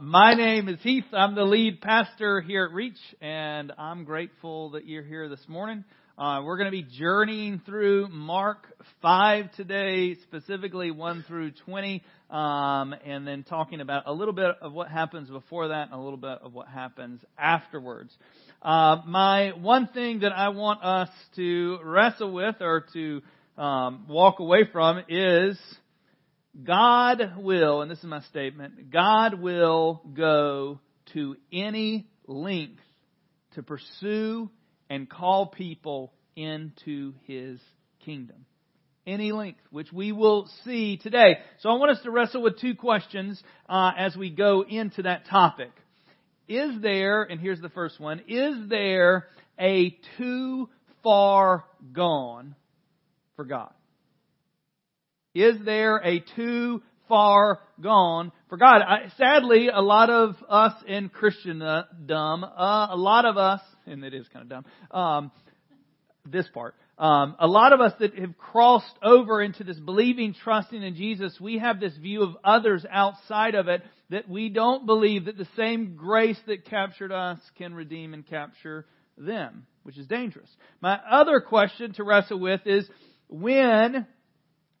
My name is Heath. I'm the lead pastor here at Reach, and I'm grateful that you're here this morning. Uh, we're going to be journeying through Mark 5 today, specifically 1 through 20, um, and then talking about a little bit of what happens before that and a little bit of what happens afterwards. Uh, my one thing that I want us to wrestle with or to um, walk away from is God will, and this is my statement, God will go to any length to pursue and call people into His kingdom. Any length, which we will see today. So I want us to wrestle with two questions uh, as we go into that topic. Is there, and here's the first one, is there a too far gone for God? Is there a too far gone for God? I, sadly, a lot of us in Christendom, uh, a lot of us, and it is kind of dumb, um, this part, um, a lot of us that have crossed over into this believing, trusting in Jesus, we have this view of others outside of it that we don't believe that the same grace that captured us can redeem and capture them, which is dangerous. My other question to wrestle with is when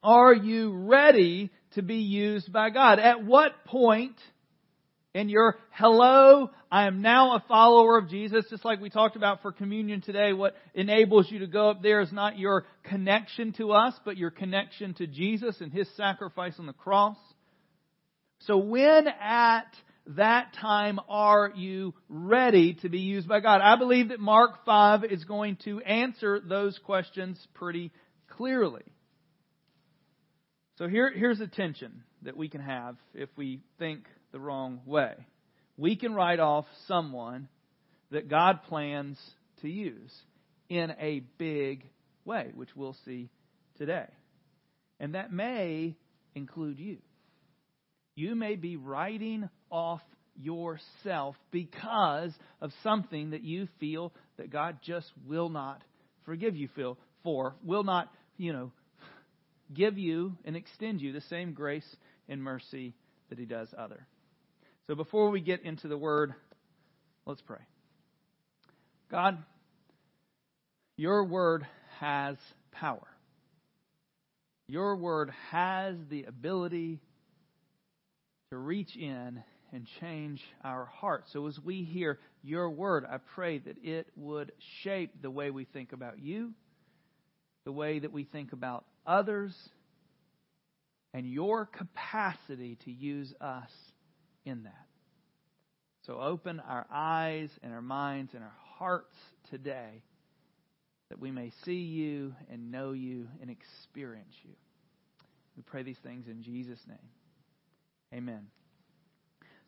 are you ready to be used by God? At what point in your hello, I am now a follower of Jesus, just like we talked about for communion today, what enables you to go up there is not your connection to us, but your connection to Jesus and His sacrifice on the cross. So when at that time are you ready to be used by God? I believe that Mark 5 is going to answer those questions pretty clearly. So here, here's a tension that we can have if we think the wrong way. We can write off someone that God plans to use in a big way, which we'll see today. And that may include you. You may be writing off yourself because of something that you feel that God just will not forgive you for, will not, you know, give you and extend you the same grace and mercy that He does other. So before we get into the Word, let's pray. God, your Word has power. Your Word has the ability to reach in and change our hearts. So as we hear your Word, I pray that it would shape the way we think about you, the way that we think about others and your capacity to use us in that. So open our eyes and our minds and our hearts today that we may see you and know you and experience you. We pray these things in Jesus' name. Amen.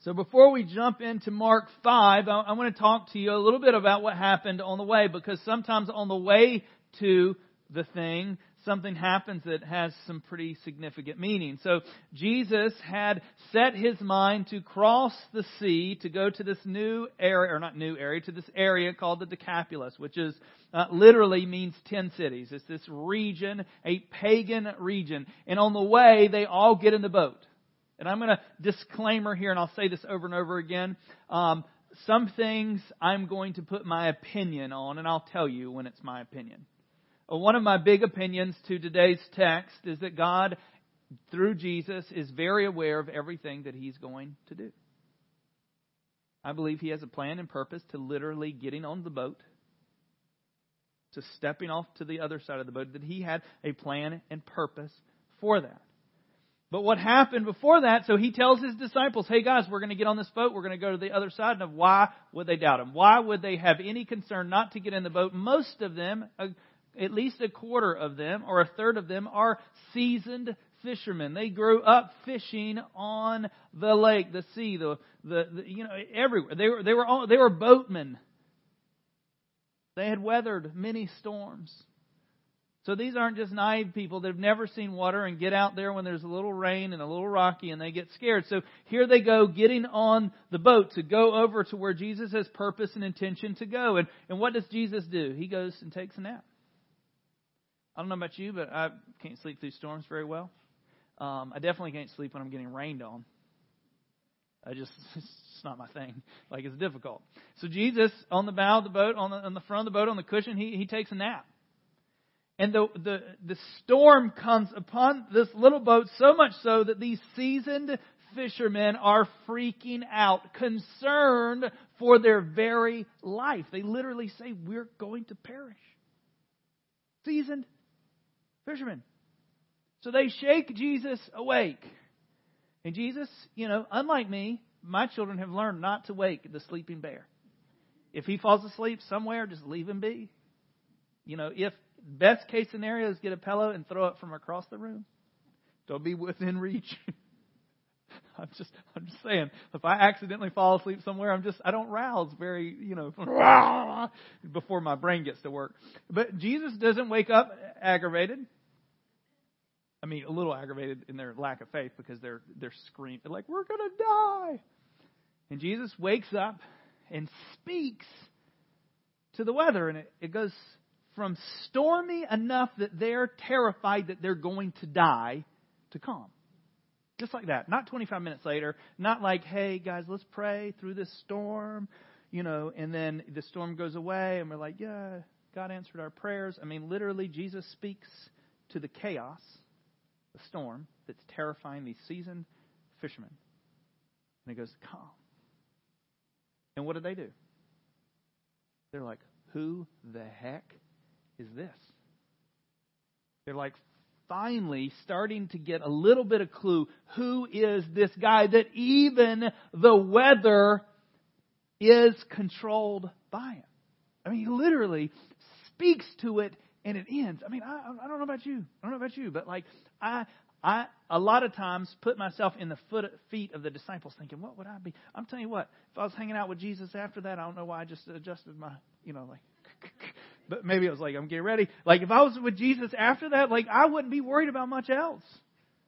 So before we jump into Mark 5, I, want to talk to you a little bit about what happened on the way because sometimes on the way to the thing, something happens that has some pretty significant meaning. So Jesus had set his mind to cross the sea to go to this new area, or not new area, to this area called the Decapolis, which is uh, literally means ten cities. It's this region, a pagan region. And on the way, they all get in the boat. And I'm going to disclaimer here, and I'll say this over and over again. Um, some things I'm going to put my opinion on, and I'll tell you when it's my opinion. Uh, one of my big opinions to today's text is that God, through Jesus, is very aware of everything that He's going to do. I believe He has a plan and purpose to literally getting on the boat, to stepping off to the other side of the boat, that He had a plan and purpose for that. But what happened before that, so he tells his disciples, hey guys, we're going to get on this boat, we're going to go to the other side. And why would they doubt him? Why would they have any concern not to get in the boat? Most of them, uh, at least a quarter of them or a third of them are seasoned fishermen. They grew up fishing on the lake, the sea, the, the, the you know everywhere. They were they were all, they were boatmen. They had weathered many storms. So these aren't just naive people that have never seen water and get out there when there's a little rain and a little rocky and they get scared. So here they go getting on the boat to go over to where Jesus has purpose and intention to go. And, and what does Jesus do? He goes and takes a nap. I don't know about you, but I can't sleep through storms very well. Um, I definitely can't sleep when I'm getting rained on. I just it's not my thing. Like it's difficult. So Jesus on the bow of the boat, on the on the front of the boat, on the cushion, he he takes a nap. And the, the, the storm comes upon this little boat so much so that these seasoned fishermen are freaking out, concerned for their very life. They literally say, We're going to perish. Seasoned fishermen. So they shake Jesus awake. And Jesus, you know, unlike me, my children have learned not to wake the sleeping bear. If he falls asleep somewhere, just leave him be. You know, if best case scenario is get a pillow and throw it from across the room. Don't be within reach. I'm just I'm just saying, if I accidentally fall asleep somewhere, I'm just I don't rouse very, you know, before my brain gets to work. But Jesus doesn't wake up aggravated. I mean, a little aggravated in their lack of faith because they're they're screaming like we're going to die. And Jesus wakes up and speaks to the weather and it, it goes from stormy enough that they're terrified that they're going to die to calm. Just like that. Not 25 minutes later. Not like, hey, guys, let's pray through this storm, you know, and then the storm goes away and we're like, yeah, God answered our prayers. I mean, literally, Jesus speaks to the chaos, storm that's terrifying these seasoned fishermen. And he goes, calm. And what do they do? They're like, who the heck is this? They're like finally starting to get a little bit of clue. Who is this guy that even the weather is controlled by him? I mean, he literally speaks to it and it ends. I mean, I, I don't know about you. I don't know about you, but like, I, I, a lot of times put myself in the foot, feet of the disciples thinking, what would I be? I'm telling you what, if I was hanging out with Jesus after that, I don't know why I just adjusted my, you know, like, but maybe it was like, I'm getting ready. Like, if I was with Jesus after that, like, I wouldn't be worried about much else.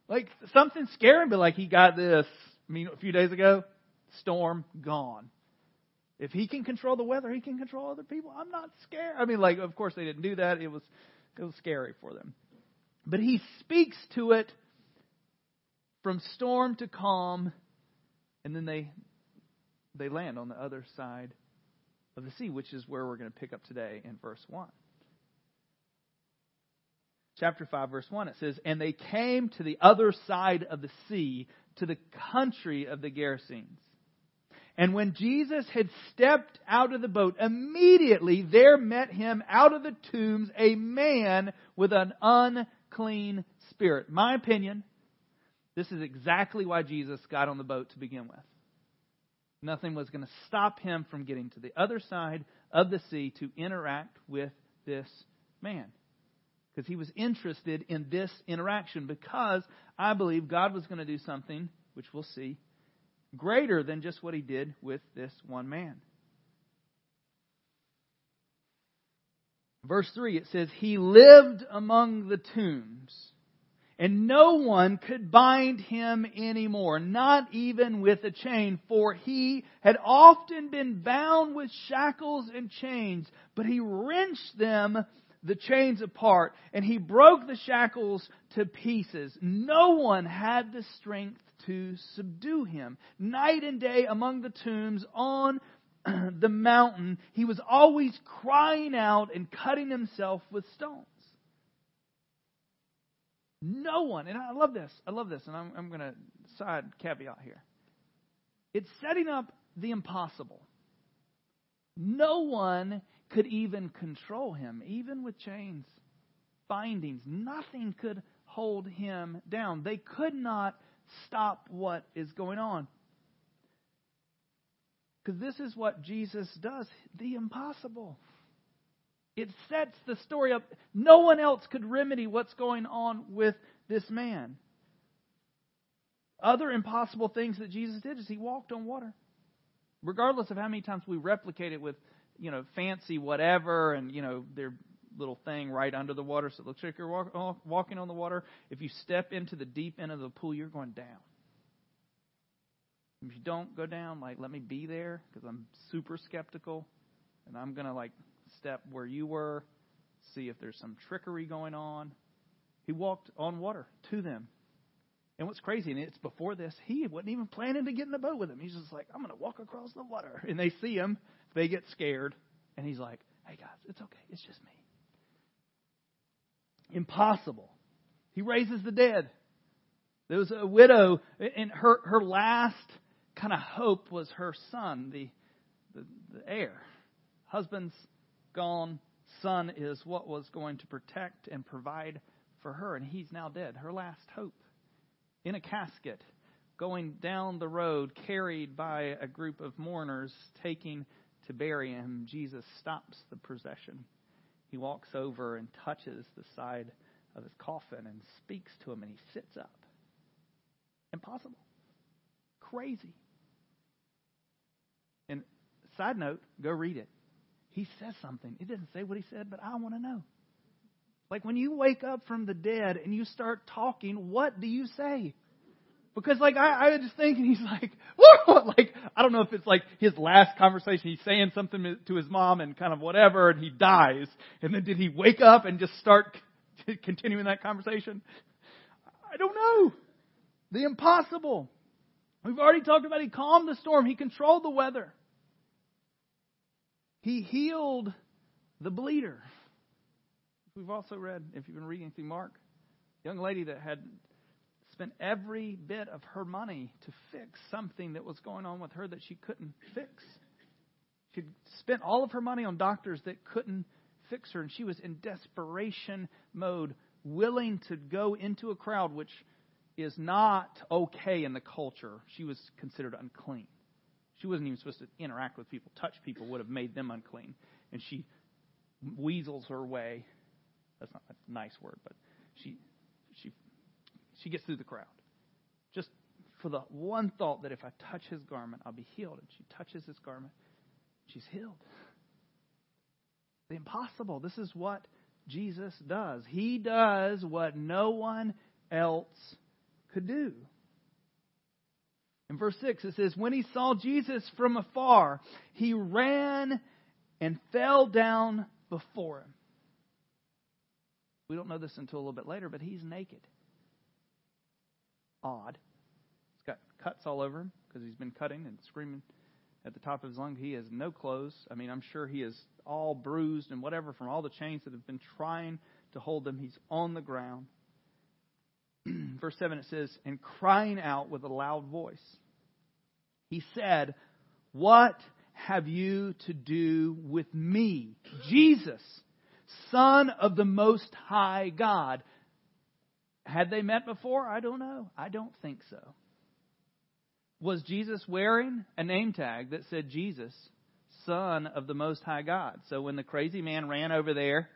Like, something scaring, but like, he got this. I mean, a few days ago, storm gone. If he can control the weather, he can control other people. I'm not scared. I mean, like, of course they didn't do that. It was, it was scary for them. But he speaks to it from storm to calm, and then they, they land on the other side of the sea, which is where we're going to pick up today in verse 1. Chapter 5, verse 1, it says, And they came to the other side of the sea, to the country of the Gerasenes. And when Jesus had stepped out of the boat, immediately there met him out of the tombs a man with an unclean spirit. My opinion, this is exactly why Jesus got on the boat to begin with. Nothing was going to stop him from getting to the other side of the sea to interact with this man. Because he was interested in this interaction, because I believe God was going to do something, which we'll see, greater than just what he did with this one man. Verse 3, it says, He lived among the tombs and no one could bind him anymore, not even with a chain, for he had often been bound with shackles and chains, but he wrenched them, the chains apart, and he broke the shackles to pieces. No one had the strength to subdue him. Night and day among the tombs on the mountain, he was always crying out and cutting himself with stones. No one, and I love this, I love this, and I'm, I'm going to side caveat here. It's setting up the impossible. No one could even control him, even with chains, bindings. Nothing could hold him down. They could not stop what is going on. Because this is what Jesus does the impossible. It sets the story up. No one else could remedy what's going on with this man. Other impossible things that Jesus did is he walked on water. Regardless of how many times we replicate it with, you know, fancy whatever and, you know, their little thing right under the water so it looks like you're walk, walking on the water. If you step into the deep end of the pool, you're going down. If you don't go down, like, let me be there because I'm super skeptical and I'm to, like, step where you were, see if there's some trickery going on. He walked on water to them. And what's crazy, and it's before this, he wasn't even planning to get in the boat with him. He's just like, I'm going to walk across the water. And they see him, they get scared, and he's like, hey guys, it's okay, it's just me. Impossible. He raises the dead. There was a widow, and her, her last kind of hope was her son, the, the, the heir. Husband's gone, son is what was going to protect and provide for her, and he's now dead. Her last hope. In a casket, going down the road, carried by a group of mourners, taking to bury him. Jesus stops the procession. He walks over and touches the side of his coffin and speaks to him, and he sits up. Impossible. Crazy. And side note, go read it. He says something. He doesn't say what he said, but I want to know. Like when you wake up from the dead and you start talking, what do you say? Because like I, I was just thinking, he's like, like I don't know if it's like his last conversation. He's saying something to his mom and kind of whatever, and he dies. And then did he wake up and just start continuing that conversation? I don't know. The impossible. We've already talked about he calmed the storm. He controlled the weather. He healed the bleeder. We've also read, if you've been reading through Mark, young lady that had spent every bit of her money to fix something that was going on with her that she couldn't fix. She'd spent all of her money on doctors that couldn't fix her, and she was in desperation mode, willing to go into a crowd which is not okay in the culture. She was considered unclean. She wasn't even supposed to interact with people, touch people would have made them unclean. And she weasels her way. That's not a nice word, but she she she gets through the crowd. Just for the one thought that if I touch his garment, I'll be healed. And she touches his garment, she's healed. The impossible. This is what Jesus does. He does what no one else could do. In verse 6, it says, When he saw Jesus from afar, he ran and fell down before him. We don't know this until a little bit later, but he's naked. Odd. He's got cuts all over him because he's been cutting and screaming at the top of his lungs. He has no clothes. I mean, I'm sure he is all bruised and whatever from all the chains that have been trying to hold him. He's on the ground. Verse 7 it says, and crying out with a loud voice, he said, What have you to do with me, Jesus, Son of the Most High God? Had they met before? I don't know. I don't think so. Was Jesus wearing a name tag that said Jesus, Son of the Most High God? So when the crazy man ran over there,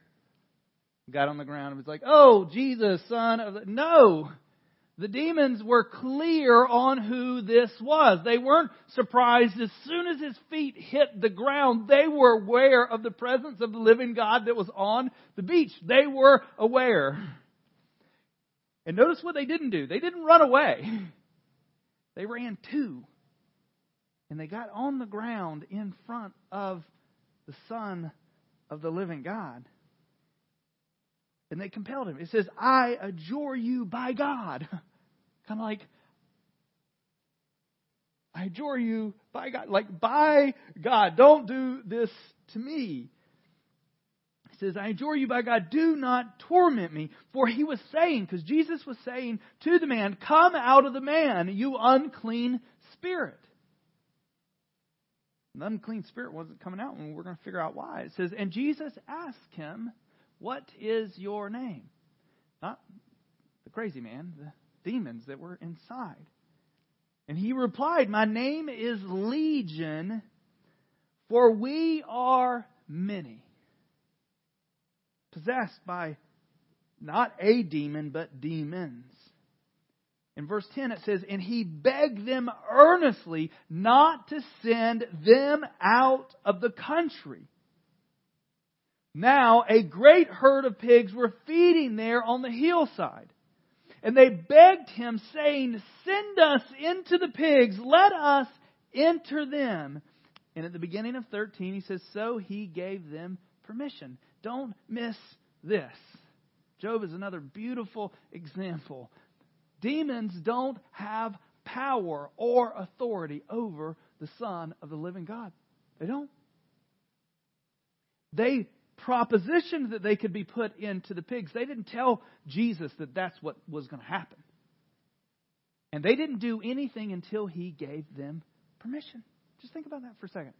got on the ground and was like, Oh, Jesus, Son of the. No! The demons were clear on who this was. They weren't surprised as soon as his feet hit the ground. They were aware of the presence of the living God that was on the beach. They were aware. And notice what they didn't do. They didn't run away. They ran to. And they got on the ground in front of the Son of the living God. And they compelled him. It says, I adjure you by God. kind of like, I adjure you by God. Like, by God. Don't do this to me. Says, I adjure you by God, do not torment me. For he was saying, because Jesus was saying to the man, Come out of the man, you unclean spirit. The unclean spirit wasn't coming out, and we're going to figure out why. It says, And Jesus asked him, what is your name? Not the crazy man, the demons that were inside. And he replied, My name is Legion, for we are many. Possessed by not a demon, but demons. In verse 10 it says, And he begged them earnestly not to send them out of the country. Now a great herd of pigs were feeding there on the hillside. And they begged him, saying, Send us into the pigs, let us enter them. And at the beginning of 13, he says, So he gave them permission. Don't miss this. Job is another beautiful example. Demons don't have power or authority over the Son of the living God. They don't. They propositioned that they could be put into the pigs. They didn't tell Jesus that that's what was going to happen. And they didn't do anything until he gave them permission. Just think about that for a second.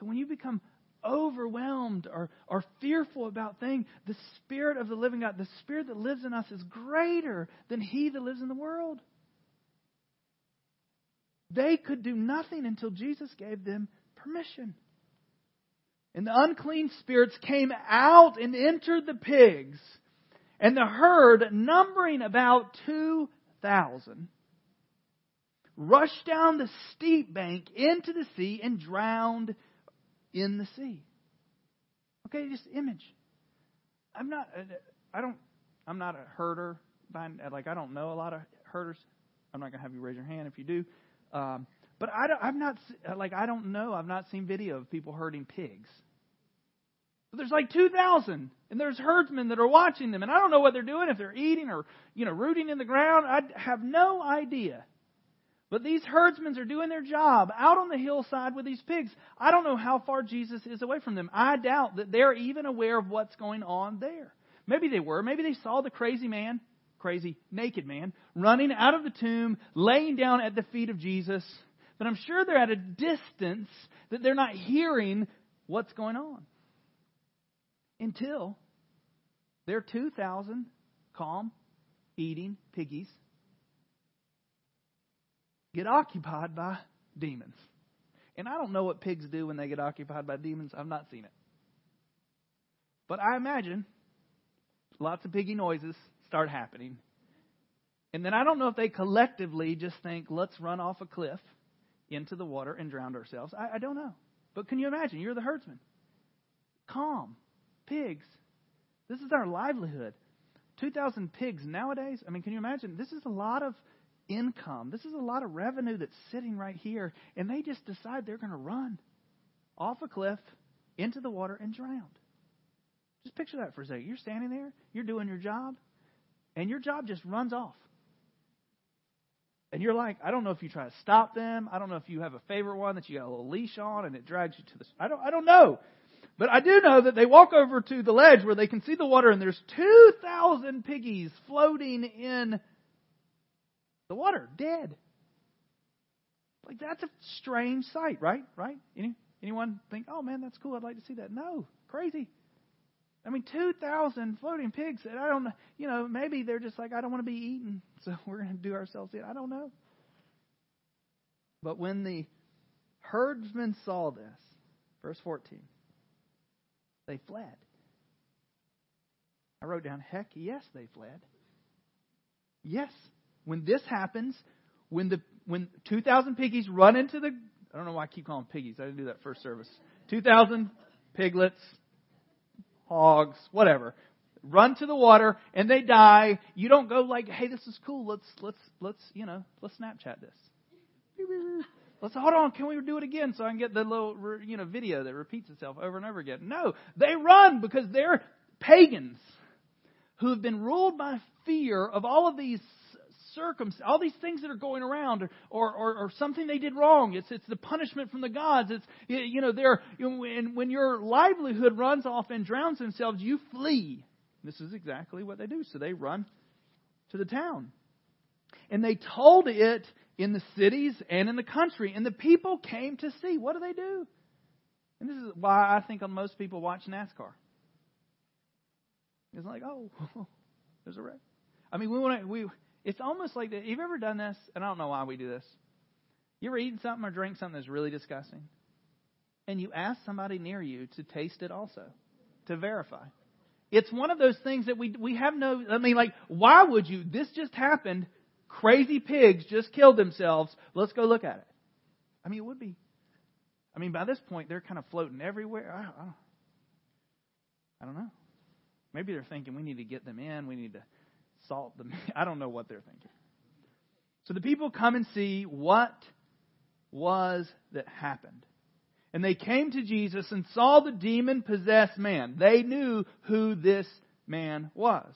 So when you become overwhelmed or, or fearful about things, the Spirit of the living God, the Spirit that lives in us is greater than He that lives in the world. They could do nothing until Jesus gave them permission. And the unclean spirits came out and entered the pigs. And the herd, numbering about 2,000, rushed down the steep bank into the sea and drowned in the sea. Okay, just image. I'm not, I don't, I'm not a herder. Like, I don't know a lot of herders. I'm not to have you raise your hand if you do. Um, but I don't, I've not, like, I don't know. I've not seen video of people herding pigs. But there's like 2,000, and there's herdsmen that are watching them, and I don't know what they're doing, if they're eating or, you know, rooting in the ground. I have no idea. But these herdsmen are doing their job out on the hillside with these pigs. I don't know how far Jesus is away from them. I doubt that they're even aware of what's going on there. Maybe they were. Maybe they saw the crazy man, crazy naked man, running out of the tomb, laying down at the feet of Jesus. But I'm sure they're at a distance that they're not hearing what's going on. Until they're 2,000 calm, eating piggies get occupied by demons. And I don't know what pigs do when they get occupied by demons. I've not seen it. But I imagine lots of piggy noises start happening. And then I don't know if they collectively just think, let's run off a cliff into the water and drown ourselves. I, I don't know. But can you imagine? You're the herdsman. Calm. Pigs. This is our livelihood. 2,000 pigs nowadays. I mean, can you imagine? This is a lot of income. This is a lot of revenue that's sitting right here, and they just decide they're going to run off a cliff into the water and drown. Just picture that for a second. You're standing there, you're doing your job, and your job just runs off. And you're like, I don't know if you try to stop them. I don't know if you have a favorite one that you got a little leash on and it drags you to the. I don't. I don't know. But I do know that they walk over to the ledge where they can see the water, and there's two thousand piggies floating in the water, dead. Like that's a strange sight, right? Right? Any, anyone think, oh man, that's cool. I'd like to see that. No, crazy. I mean, two thousand floating pigs. And I don't know. You know, maybe they're just like, I don't want to be eaten, so we're going to do ourselves in. I don't know. But when the herdsmen saw this, verse fourteen, they fled. I wrote down, heck yes, they fled. Yes, when this happens, when the when 2,000 piggies run into the I don't know why I keep calling them piggies. I didn't do that first service. 2,000 piglets, hogs, whatever, run to the water and they die. You don't go like, "Hey, this is cool. Let's let's let's you know let's Snapchat this." Let's hold on. Can we do it again so I can get the little you know video that repeats itself over and over again? No, they run because they're pagans who have been ruled by fear of all of these circumstances, all these things that are going around, or, or, or, something they did wrong. It's, it's the punishment from the gods. It's, you know, they're, when, when your livelihood runs off and drowns themselves, you flee. This is exactly what they do. So they run to the town. And they told it in the cities and in the country. And the people came to see. What do they do? And this is why I think most people watch NASCAR. It's like, oh, there's a wreck. I mean, we want to, we, it's almost like that. You've ever done this? And I don't know why we do this. You ever eaten something or drink something that's really disgusting? And you ask somebody near you to taste it also, to verify. It's one of those things that we we have no. I mean, like, why would you? This just happened. Crazy pigs just killed themselves. Let's go look at it. I mean, it would be. I mean, by this point, they're kind of floating everywhere. I, I, I don't know. Maybe they're thinking we need to get them in. We need to salt the I don't know what they're thinking. So the people come and see what was that happened. And they came to Jesus and saw the demon possessed man. They knew who this man was.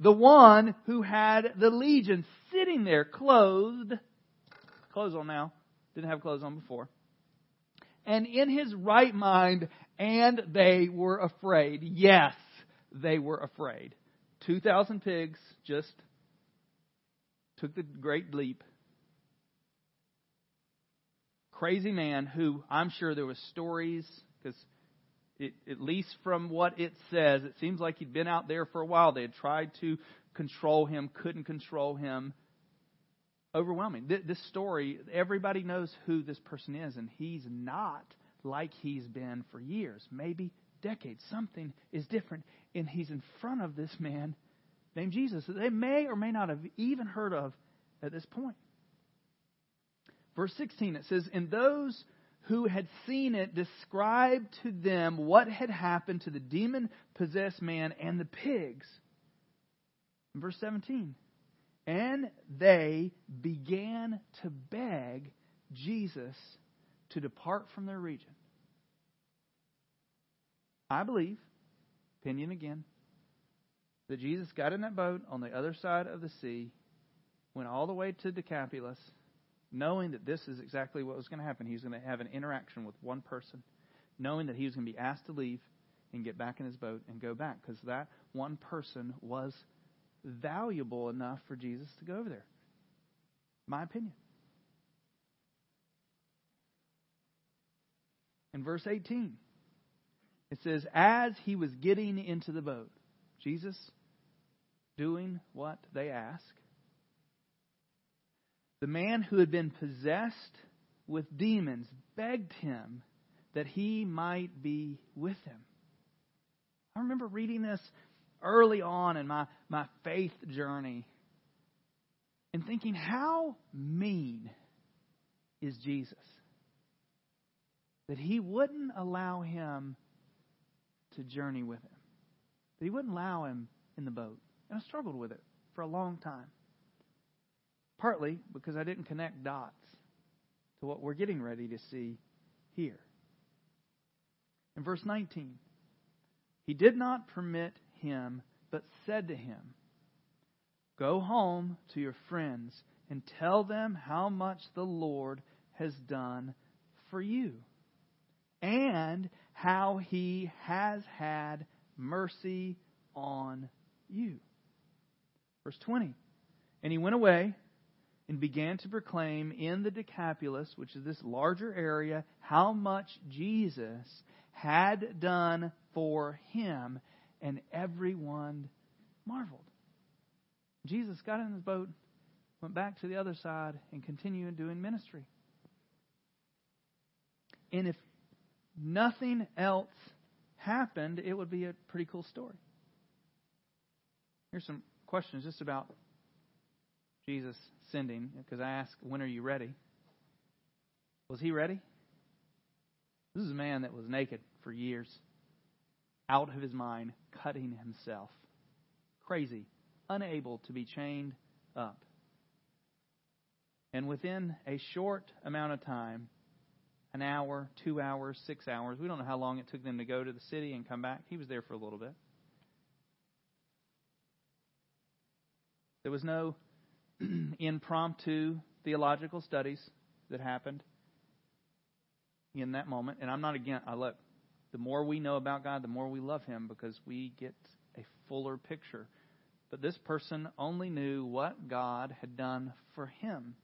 the one who had the legion sitting there clothed, clothes on now, didn't have clothes on before, and in his right mind, and they were afraid. Yes, they were afraid. 2,000 pigs just took the great leap. Crazy man who I'm sure there was stories because at least from what it says, it seems like he'd been out there for a while. They had tried to control him, couldn't control him. Overwhelming. This story, everybody knows who this person is, and he's not like he's been for years, maybe decades. Something is different, and he's in front of this man named Jesus that they may or may not have even heard of at this point. Verse 16, it says, And those who had seen it described to them what had happened to the demon possessed man and the pigs. verse 17, and they began to beg Jesus to depart from their region. I believe, opinion again, that Jesus got in that boat on the other side of the sea, went all the way to Decapolis, knowing that this is exactly what was going to happen. He was going to have an interaction with one person, knowing that he was going to be asked to leave and get back in his boat and go back, because that one person was valuable enough for Jesus to go over there. My opinion. In verse 18, it says, As he was getting into the boat, Jesus doing what they ask, the man who had been possessed with demons begged him that he might be with him. I remember reading this early on in my, my faith journey and thinking, how mean is Jesus? That he wouldn't allow him to journey with him, But he wouldn't allow him in the boat. And I struggled with it for a long time. Partly because I didn't connect dots to what we're getting ready to see here. In verse 19, he did not permit him, but said to him, Go home to your friends and tell them how much the Lord has done for you, and how he has had mercy on you. Verse 20. And he went away and began to proclaim in the Decapolis, which is this larger area, how much Jesus had done for him, and everyone marveled. Jesus got in his boat, went back to the other side, and continued doing ministry. And if nothing else happened, it would be a pretty cool story. Here's some questions just about Jesus sending, because I asked, When are you ready? Was he ready? This is a man that was naked for years, out of his mind, cutting himself. Crazy, unable to be chained up. And within a short amount of time, an hour, two hours, six hours, we don't know how long it took them to go to the city and come back. He was there for a little bit. There was no impromptu theological studies that happened in that moment. And I'm not again, I look, the more we know about God, the more we love Him because we get a fuller picture. But this person only knew what God had done for him.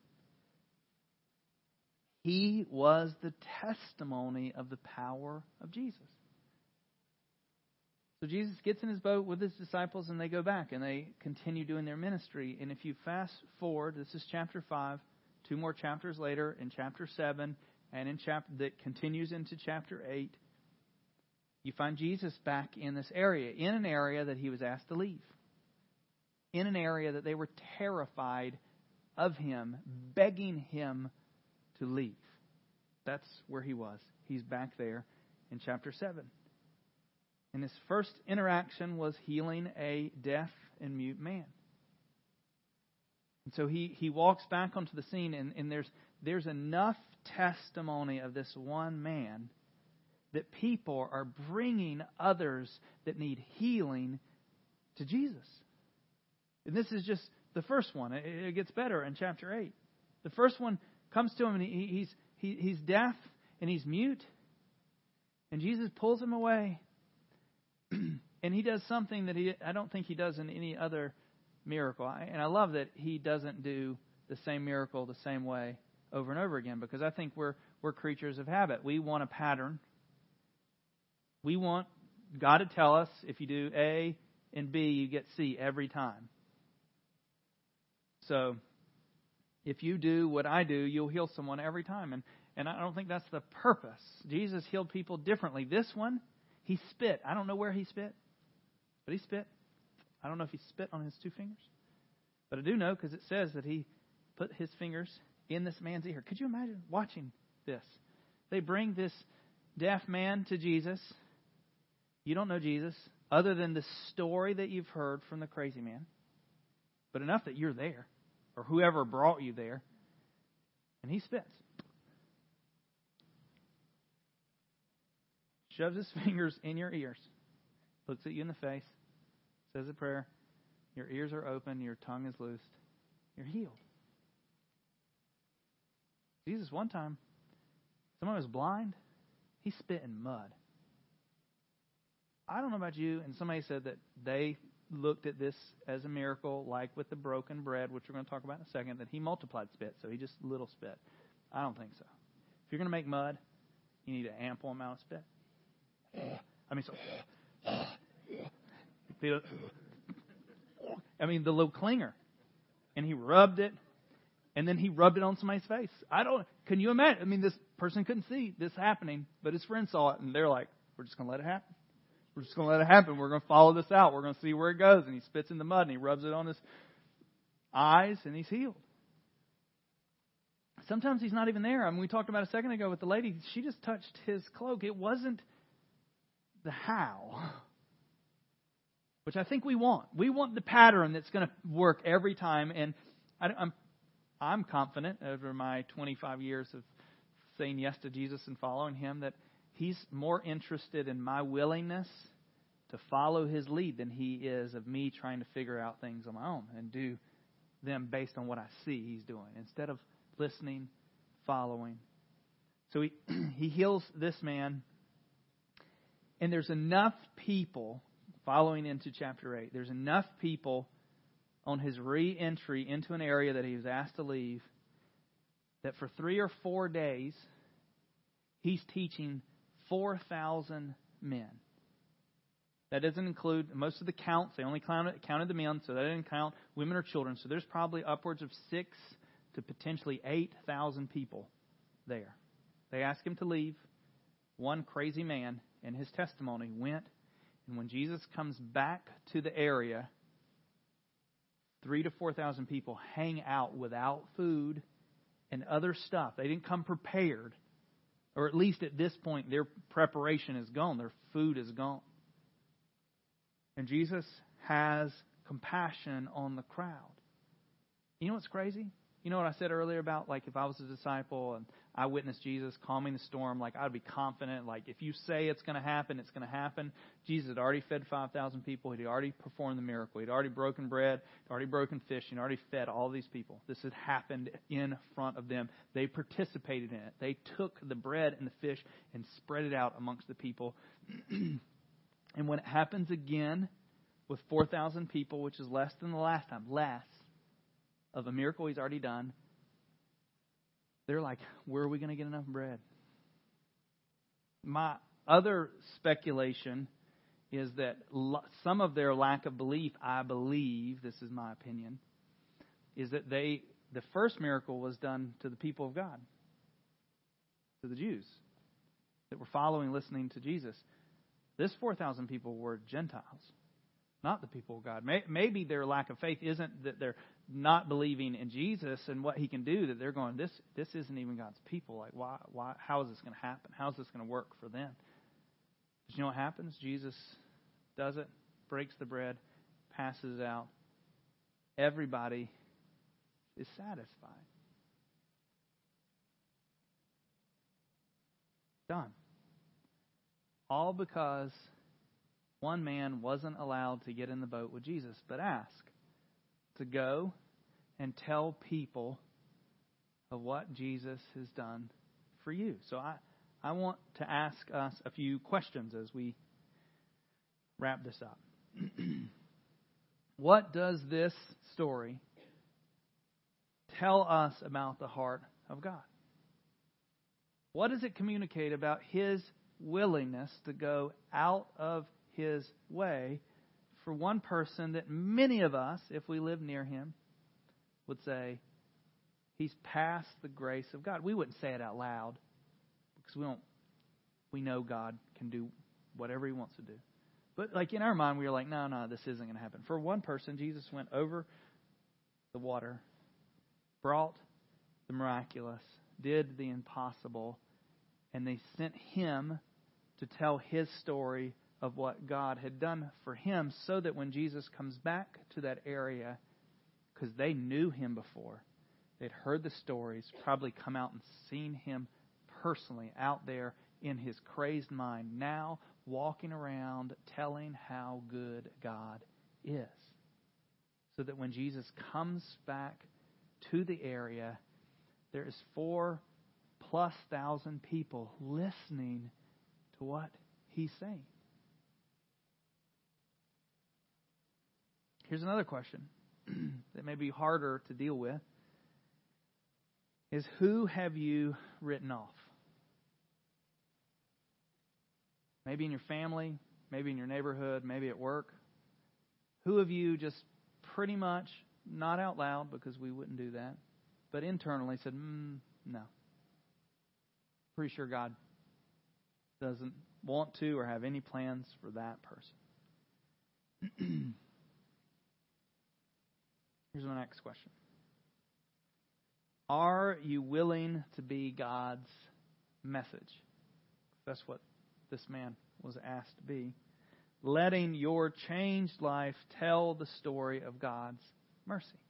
He was the testimony of the power of Jesus. So Jesus gets in his boat with his disciples and they go back and they continue doing their ministry. And if you fast forward, this is chapter 5, two more chapters later in chapter 7 and in chapter that continues into chapter 8, you find Jesus back in this area, in an area that he was asked to leave. In an area that they were terrified of him, begging him to leave. That's where he was. He's back there in chapter 7. And his first interaction was healing a deaf and mute man. And so he, he walks back onto the scene, and, and there's, there's enough testimony of this one man that people are bringing others that need healing to Jesus. And this is just the first one. It, it gets better in chapter 8. The first one comes to him and he, he's, he, he's deaf and he's mute. And Jesus pulls him away. and he does something that he, I don't think he does in any other miracle. And I love that he doesn't do the same miracle the same way over and over again because I think we're, we're creatures of habit. We want a pattern. We want God to tell us if you do A and B, you get C every time. So if you do what I do, you'll heal someone every time. And, and I don't think that's the purpose. Jesus healed people differently. This one, he spit. I don't know where he spit, but he spit. I don't know if he spit on his two fingers. But I do know because it says that he put his fingers in this man's ear. Could you imagine watching this? They bring this deaf man to Jesus. You don't know Jesus other than the story that you've heard from the crazy man, but enough that you're there or whoever brought you there. And he spits. Shoves his fingers in your ears, looks at you in the face, says a prayer. Your ears are open, your tongue is loosed, you're healed. Jesus, one time, someone was blind, he spit in mud. I don't know about you, and somebody said that they looked at this as a miracle, like with the broken bread, which we're going to talk about in a second, that he multiplied spit, so he just little spit. I don't think so. If you're going to make mud, you need an ample amount of spit. I mean, so. I mean, the little clinger. And he rubbed it, and then he rubbed it on somebody's face. I don't. Can you imagine? I mean, this person couldn't see this happening, but his friends saw it, and they're like, "We're just going to let it happen." We're just going to let it happen. We're going to follow this out. We're going to see where it goes. And he spits in the mud and he rubs it on his eyes and he's healed. Sometimes he's not even there. I mean, we talked about a second ago with the lady. She just touched his cloak. It wasn't the how, which I think we want. We want the pattern that's going to work every time. And I, I'm, I'm confident over my 25 years of saying yes to Jesus and following him that He's more interested in my willingness to follow his lead than he is of me trying to figure out things on my own and do them based on what I see he's doing instead of listening, following. So he, he heals this man. And there's enough people, following into chapter 8, there's enough people on his re entry into an area that he was asked to leave that for three or four days, he's teaching 4,000 men. That doesn't include most of the counts. They only counted, the men, so that didn't count women or children. So there's probably upwards of six to potentially 8,000 people there. They asked him to leave. One crazy man and his testimony went. And when Jesus comes back to the area, three to 4,000 people hang out without food and other stuff. They didn't come prepared. Or at least at this point, their preparation is gone, their food is gone. And Jesus has compassion on the crowd. You know what's crazy? You know what I said earlier about like if I was a disciple and I witnessed Jesus calming the storm, like I'd be confident, like if you say it's going to happen, it's going to happen. Jesus had already fed 5,000 people. He'd already performed the miracle. He'd already broken bread, he'd already broken fish, he'd already fed all these people. This had happened in front of them. They participated in it. They took the bread and the fish and spread it out amongst the people. and when it happens again with 4,000 people, which is less than the last time, less, of a miracle he's already done, they're like, where are we going to get enough bread? My other speculation is that some of their lack of belief, I believe, this is my opinion, is that they the first miracle was done to the people of God, to the Jews that were following, listening to Jesus. This 4,000 people were Gentiles, not the people of God. Maybe their lack of faith isn't that they're not believing in Jesus and what he can do that they're going this this isn't even God's people. Like why why how is this going to happen? How is this going to work for them? But you know what happens? Jesus does it breaks the bread passes out. Everybody is satisfied. Done. All because one man wasn't allowed to get in the boat with Jesus. But ask to go and tell people of what Jesus has done for you. So I, I want to ask us a few questions as we wrap this up. what does this story tell us about the heart of God? What does it communicate about His willingness to go out of His way for one person that many of us, if we live near Him, would say, He's past the grace of God. We wouldn't say it out loud because we don't. We know God can do whatever He wants to do. But like in our mind, we are like, no, no, this isn't going to happen. For one person, Jesus went over the water, brought the miraculous, did the impossible, and they sent him to tell his story of what God had done for him so that when Jesus comes back to that area, because they knew him before, they'd heard the stories, probably come out and seen him personally out there in his crazed mind, now walking around telling how good God is. So that when Jesus comes back to the area, there is four plus thousand people listening to what he's saying. Here's another question that may be harder to deal with is who have you written off? Maybe in your family, maybe in your neighborhood, maybe at work. Who have you just pretty much, not out loud because we wouldn't do that, but internally said, mm, no. Pretty sure God doesn't want to or have any plans for that person. Here's my next question Are you willing to be God's message? That's what this man was asked to be. Letting your changed life tell the story of God's mercy.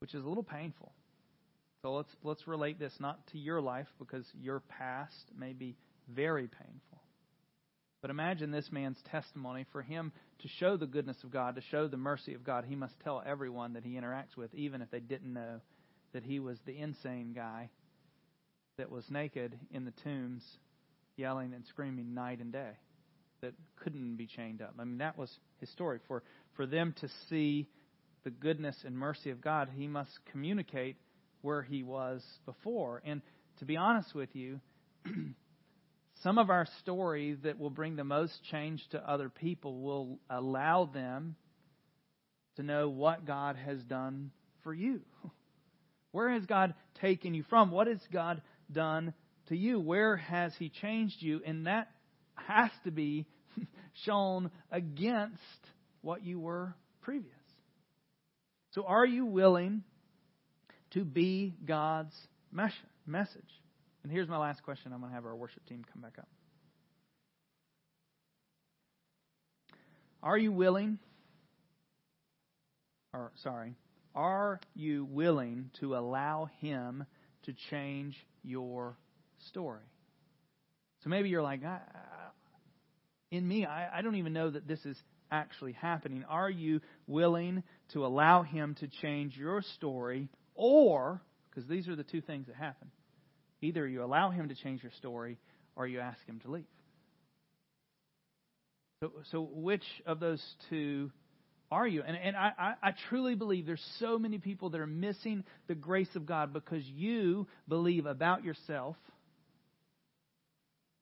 Which is a little painful. So let's let's relate this not to your life because your past may be very painful. But imagine this man's testimony for him to show the goodness of God, to show the mercy of God. He must tell everyone that he interacts with, even if they didn't know that he was the insane guy that was naked in the tombs, yelling and screaming night and day, that couldn't be chained up. I mean, that was his story. For, for them to see the goodness and mercy of God, he must communicate where he was before. And to be honest with you, some of our story that will bring the most change to other people will allow them to know what God has done for you. Where has God taken you from? What has God done to you? Where has He changed you? And that has to be shown against what you were previous. So, are you willing to be God's message? And here's my last question. I'm going to have our worship team come back up. Are you willing, or sorry, are you willing to allow Him to change your story. So maybe you're like, in me, I, I don't even know that this is actually happening. Are you willing to allow Him to change your story, or, because these are the two things that happen, either you allow Him to change your story, or you ask Him to leave. So, so which of those two are you? And, and I, I, I truly believe there's so many people that are missing the grace of God because you believe about yourself.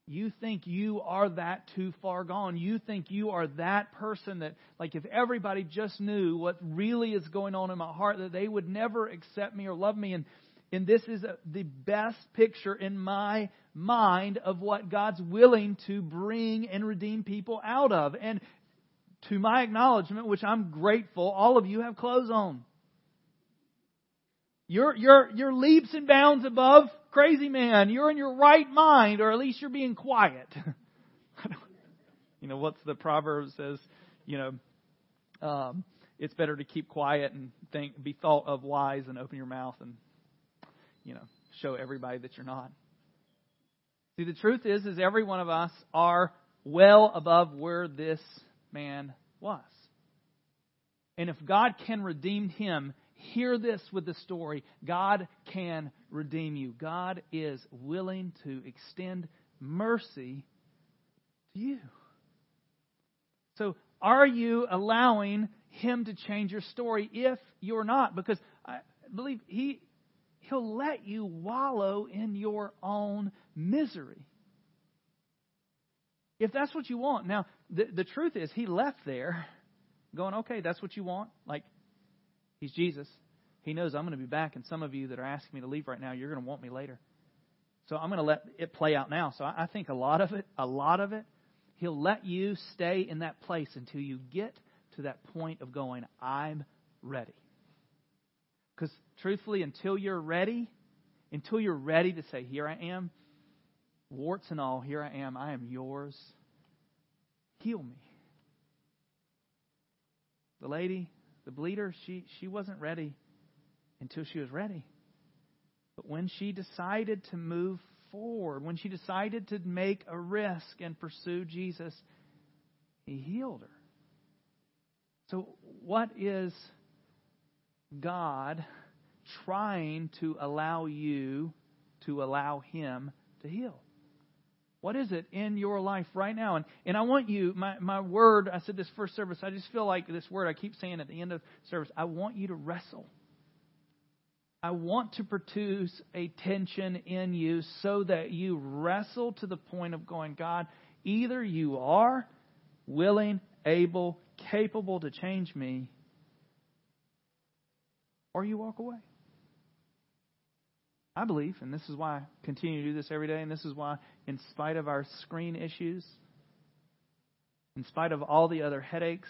You think you are that too far gone. You think you are that person that, like, if everybody just knew what really is going on in my heart, that they would never accept me or love me. And, and this is the best picture in my mind of what God's willing to bring and redeem people out of. And to my acknowledgement, which I'm grateful, all of you have clothes on. You're, you're, you're leaps and bounds above crazy man. You're in your right mind, or at least you're being quiet. you know, what's the proverb says, you know, um, it's better to keep quiet and think, be thought of wise and open your mouth and, you know, show everybody that you're not. See, the truth is, is every one of us are well above where this man was. And if God can redeem him, hear this with the story God can redeem you. God is willing to extend mercy to you. So, are you allowing him to change your story if you're not? Because I believe he, he'll let you wallow in your own misery. If that's what you want. Now, the, the truth is, he left there going, okay, that's what you want. Like, he's Jesus. He knows I'm going to be back, and some of you that are asking me to leave right now, you're going to want me later. So I'm going to let it play out now. So I think a lot of it, a lot of it, he'll let you stay in that place until you get to that point of going, I'm ready. Because truthfully, until you're ready, until you're ready to say, Here I am, warts and all, here I am, I am yours, heal me. The lady, the bleeder, she, she wasn't ready until she was ready. But when she decided to move forward, when she decided to make a risk and pursue Jesus, He healed her. So, what is God trying to allow you to allow Him to heal? What is it in your life right now? And, and I want you, my, my word, I said this first service, I just feel like this word I keep saying at the end of service, I want you to wrestle. I want to produce a tension in you so that you wrestle to the point of going, God, either you are willing, able, capable to change me, or you walk away. I believe, and this is why I continue to do this every day, and this is why, in spite of our screen issues, in spite of all the other headaches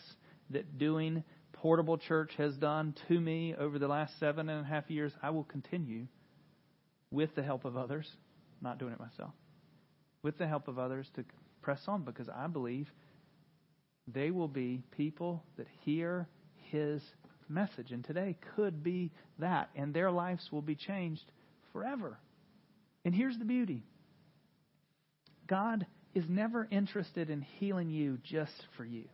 that doing portable church has done to me over the last seven and a half years, I will continue with the help of others, not doing it myself, with the help of others to press on because I believe they will be people that hear his message. And today could be that, and their lives will be changed forever. And here's the beauty God is never interested in healing you just for you.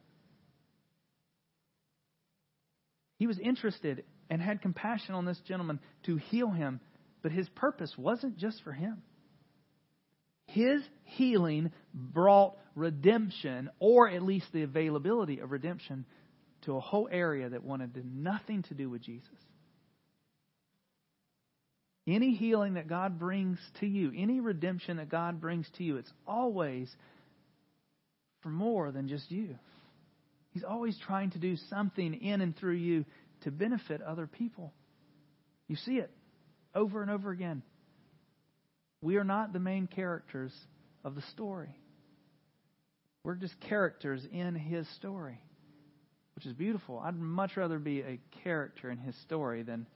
He was interested and had compassion on this gentleman to heal him, but his purpose wasn't just for him. His healing brought redemption, or at least the availability of redemption, to a whole area that wanted nothing to do with Jesus. Any healing that God brings to you, any redemption that God brings to you, it's always for more than just you. He's always trying to do something in and through you to benefit other people. You see it over and over again. We are not the main characters of the story. We're just characters in his story, which is beautiful. I'd much rather be a character in his story than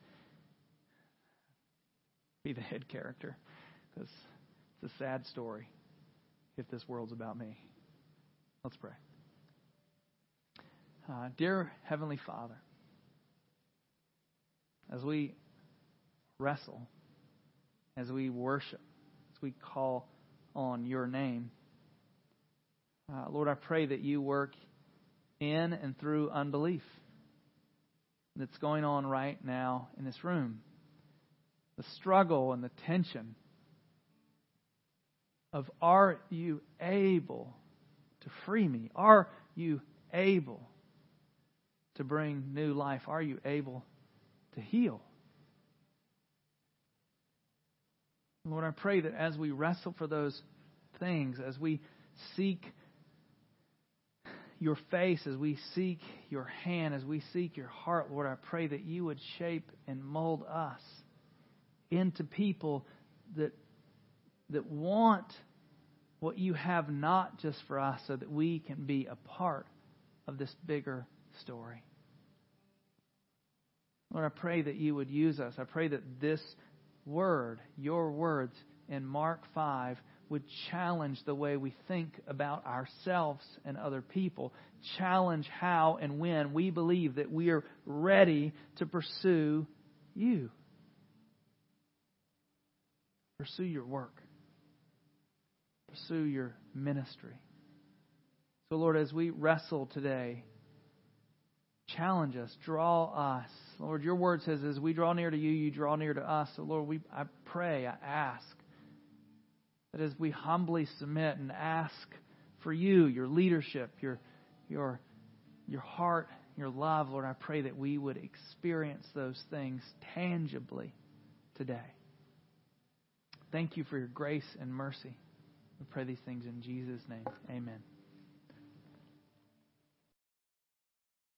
be the head character because it's a sad story if this world's about me. Let's pray. Uh, dear Heavenly Father, as we wrestle, as we worship, as we call on your name, uh, Lord, I pray that you work in and through unbelief that's going on right now in this room the struggle and the tension of are you able to free me? Are you able to bring new life? Are you able to heal? Lord, I pray that as we wrestle for those things, as we seek your face, as we seek your hand, as we seek your heart, Lord, I pray that you would shape and mold us into people that, that want what you have not just for us so that we can be a part of this bigger story. Lord, I pray that you would use us. I pray that this word, your words in Mark 5, would challenge the way we think about ourselves and other people, challenge how and when we believe that we are ready to pursue you. Pursue your work. Pursue your ministry. So, Lord, as we wrestle today, challenge us, draw us. Lord, your word says as we draw near to you, you draw near to us. So, Lord, we, I pray, I ask that as we humbly submit and ask for you, your leadership, your, your, your heart, your love, Lord, I pray that we would experience those things tangibly today. Thank you for your grace and mercy. We pray these things in Jesus' name. Amen.